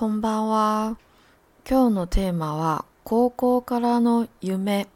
こんばんは。今日のテーマは高校からの夢。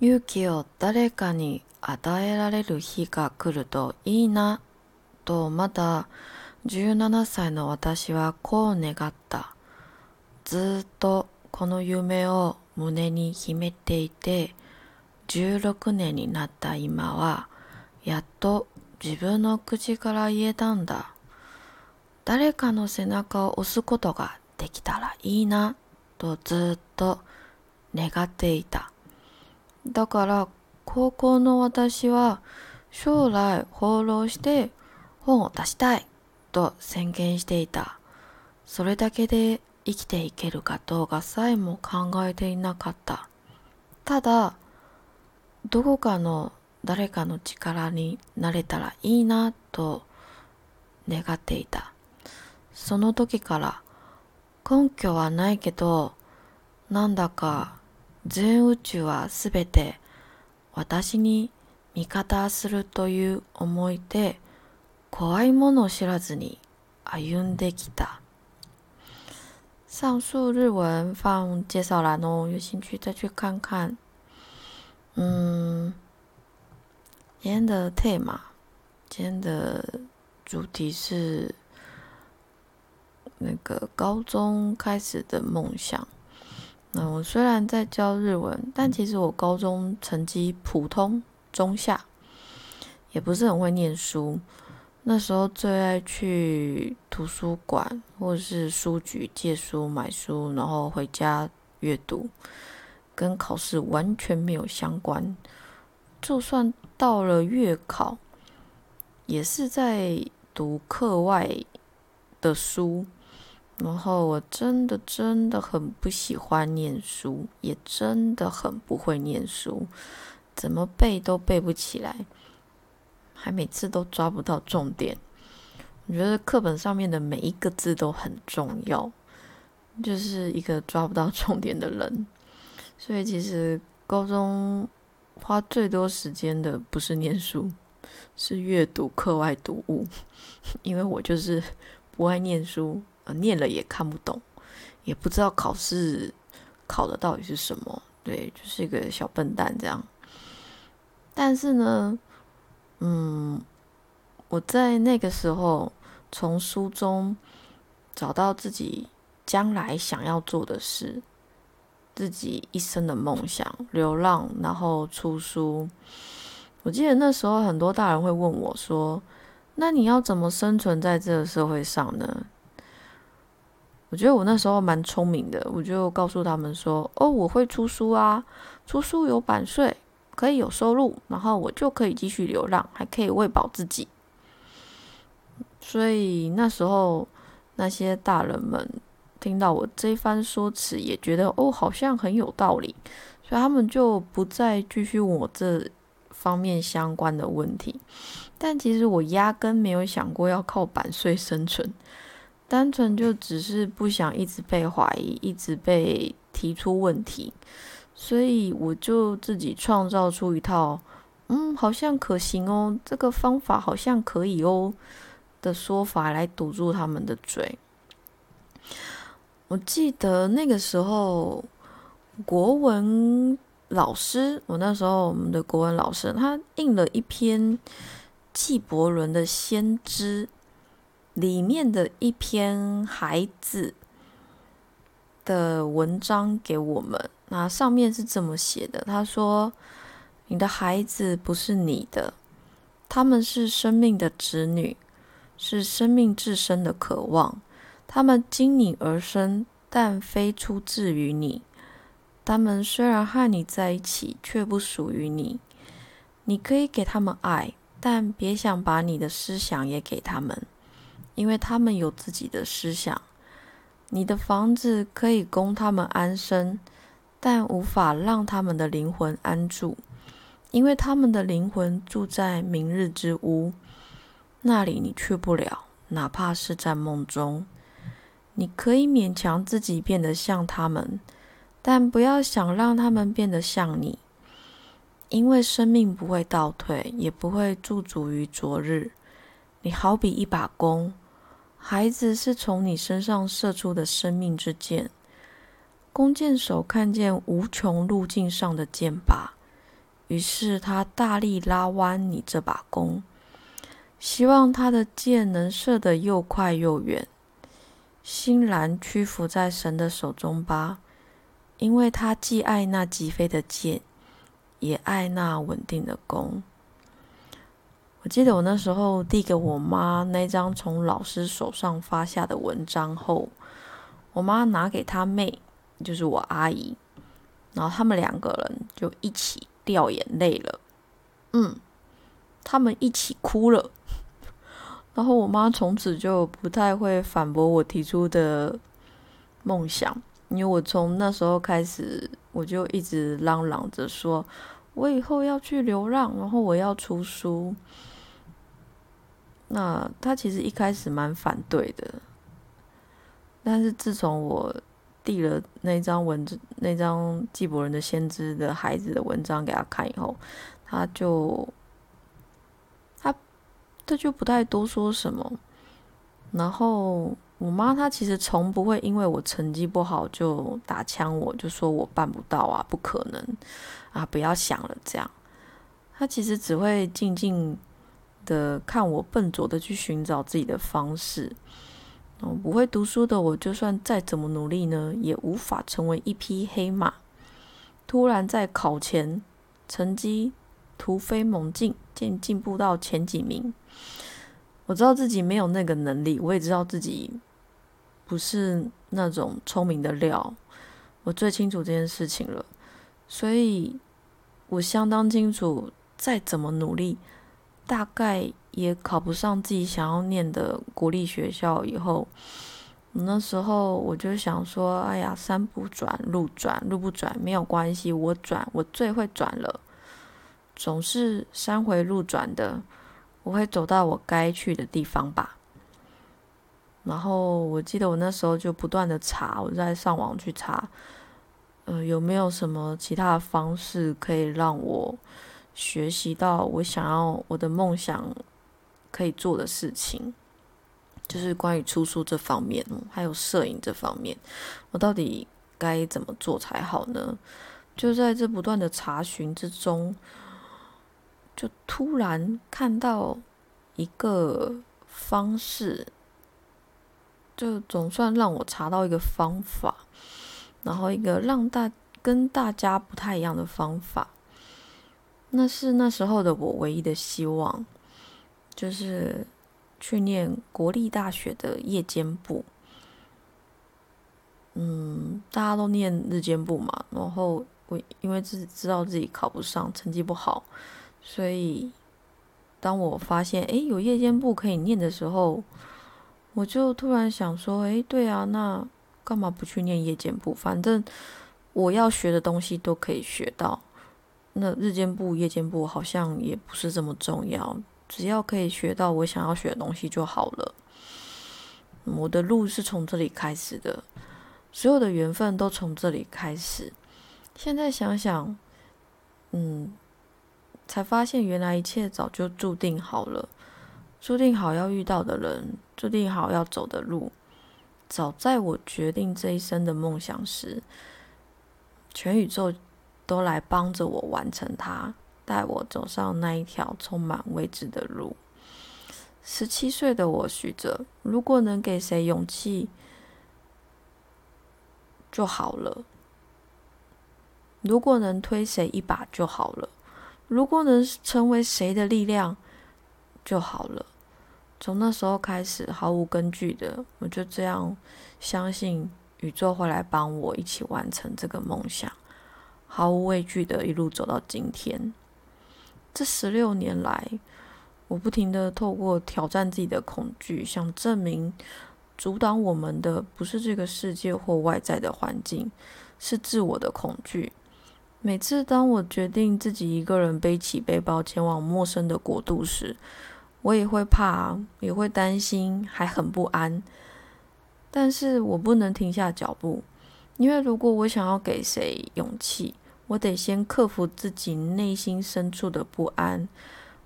勇気を誰かに与えられる日が来るといいな。とまだ17歳の私はこう願った。ずっとこの夢を胸に秘めていて、16年になった今は、やっと自分の口から言えたんだ。誰かの背中を押すことができたらいいなとずっと願っていた。だから高校の私は将来放浪して本を出したいと宣言していた。それだけで生きていけるかどうかさえも考えていなかった。ただ、どこかの誰かの力になれたらいいなと願っていた。その時から根拠はないけど、なんだか全宇宙はすべて私に味方するという思いで怖いものを知らずに歩んできた。上述日文放介绍栏哦，有兴趣再去看看。嗯，今天的 t e 今天的主题是。那个高中开始的梦想，那我虽然在教日文，但其实我高中成绩普通中下，也不是很会念书。那时候最爱去图书馆或者是书局借书买书，然后回家阅读，跟考试完全没有相关。就算到了月考，也是在读课外的书。然后我真的真的很不喜欢念书，也真的很不会念书，怎么背都背不起来，还每次都抓不到重点。我觉得课本上面的每一个字都很重要，就是一个抓不到重点的人。所以其实高中花最多时间的不是念书，是阅读课外读物，因为我就是不爱念书。念了也看不懂，也不知道考试考的到底是什么，对，就是一个小笨蛋这样。但是呢，嗯，我在那个时候从书中找到自己将来想要做的事，自己一生的梦想，流浪，然后出书。我记得那时候很多大人会问我说：“那你要怎么生存在这个社会上呢？”我觉得我那时候蛮聪明的，我就告诉他们说：“哦，我会出书啊，出书有版税，可以有收入，然后我就可以继续流浪，还可以喂饱自己。”所以那时候那些大人们听到我这番说辞，也觉得哦，好像很有道理，所以他们就不再继续问我这方面相关的问题。但其实我压根没有想过要靠版税生存。单纯就只是不想一直被怀疑，一直被提出问题，所以我就自己创造出一套，嗯，好像可行哦，这个方法好像可以哦的说法来堵住他们的嘴。我记得那个时候，国文老师，我那时候我们的国文老师，他印了一篇纪伯伦的《先知》。里面的一篇孩子的文章给我们，那上面是这么写的：他说，你的孩子不是你的，他们是生命的子女，是生命自身的渴望，他们经你而生，但非出自于你。他们虽然和你在一起，却不属于你。你可以给他们爱，但别想把你的思想也给他们。因为他们有自己的思想，你的房子可以供他们安身，但无法让他们的灵魂安住，因为他们的灵魂住在明日之屋，那里你去不了，哪怕是在梦中。你可以勉强自己变得像他们，但不要想让他们变得像你，因为生命不会倒退，也不会驻足于昨日。你好比一把弓。孩子是从你身上射出的生命之箭。弓箭手看见无穷路径上的箭靶，于是他大力拉弯你这把弓，希望他的箭能射得又快又远。欣然屈服在神的手中吧，因为他既爱那疾飞的箭，也爱那稳定的弓。我记得我那时候递给我妈那张从老师手上发下的文章后，我妈拿给她妹，就是我阿姨，然后他们两个人就一起掉眼泪了。嗯，他们一起哭了。然后我妈从此就不太会反驳我提出的梦想，因为我从那时候开始，我就一直嚷嚷着说，我以后要去流浪，然后我要出书。那他其实一开始蛮反对的，但是自从我递了那张文字、那张纪伯伦的先知的孩子的文章给他看以后，他就他他就不太多说什么。然后我妈她其实从不会因为我成绩不好就打枪我，就说我办不到啊，不可能啊，不要想了这样。她其实只会静静。的看我笨拙的去寻找自己的方式，哦，不会读书的我，就算再怎么努力呢，也无法成为一匹黑马。突然在考前成绩突飞猛进，进进步到前几名。我知道自己没有那个能力，我也知道自己不是那种聪明的料。我最清楚这件事情了，所以我相当清楚，再怎么努力。大概也考不上自己想要念的国立学校。以后，那时候我就想说：“哎呀，山不转路转，路不转没有关系，我转，我最会转了。总是山回路转的，我会走到我该去的地方吧。”然后我记得我那时候就不断的查，我在上网去查，呃，有没有什么其他的方式可以让我。学习到我想要我的梦想可以做的事情，就是关于出书这方面，还有摄影这方面，我到底该怎么做才好呢？就在这不断的查询之中，就突然看到一个方式，就总算让我查到一个方法，然后一个让大跟大家不太一样的方法。那是那时候的我唯一的希望，就是去念国立大学的夜间部。嗯，大家都念日间部嘛，然后我因为自己知道自己考不上，成绩不好，所以当我发现诶有夜间部可以念的时候，我就突然想说，诶，对啊，那干嘛不去念夜间部？反正我要学的东西都可以学到。那日间部、夜间部好像也不是这么重要，只要可以学到我想要学的东西就好了。我的路是从这里开始的，所有的缘分都从这里开始。现在想想，嗯，才发现原来一切早就注定好了，注定好要遇到的人，注定好要走的路。早在我决定这一生的梦想时，全宇宙。都来帮着我完成它，带我走上那一条充满未知的路。十七岁的我许着，如果能给谁勇气就好了；如果能推谁一把就好了；如果能成为谁的力量就好了。从那时候开始，毫无根据的，我就这样相信宇宙会来帮我一起完成这个梦想。毫无畏惧的一路走到今天。这十六年来，我不停的透过挑战自己的恐惧，想证明阻挡我们的不是这个世界或外在的环境，是自我的恐惧。每次当我决定自己一个人背起背包前往陌生的国度时，我也会怕，也会担心，还很不安。但是我不能停下脚步，因为如果我想要给谁勇气，我得先克服自己内心深处的不安，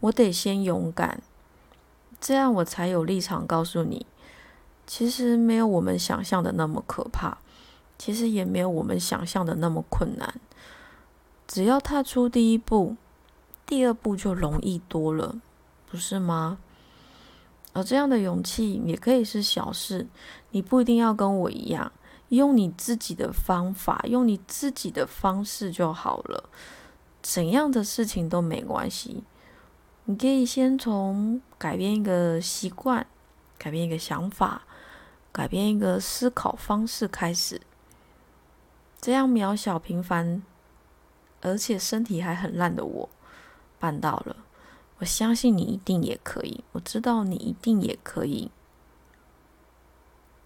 我得先勇敢，这样我才有立场告诉你，其实没有我们想象的那么可怕，其实也没有我们想象的那么困难。只要踏出第一步，第二步就容易多了，不是吗？而这样的勇气也可以是小事，你不一定要跟我一样，用你自己的方法，用你自己的方式就好了。怎样的事情都没关系，你可以先从改变一个习惯，改变一个想法，改变一个思考方式开始。这样渺小平凡，而且身体还很烂的我，办到了。我相信你一定也可以，我知道你一定也可以，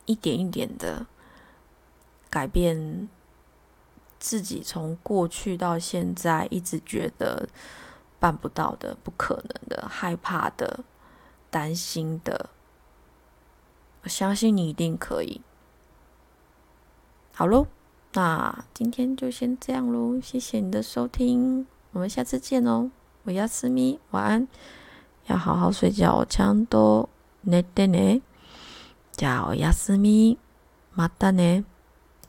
一点一点的改变自己，从过去到现在一直觉得办不到的、不可能的、害怕的、担心的。我相信你一定可以。好喽，那今天就先这样喽，谢谢你的收听，我们下次见哦。我要思咪，晚安，要好好睡觉，强多寝てね。じゃあおやすみ、またね。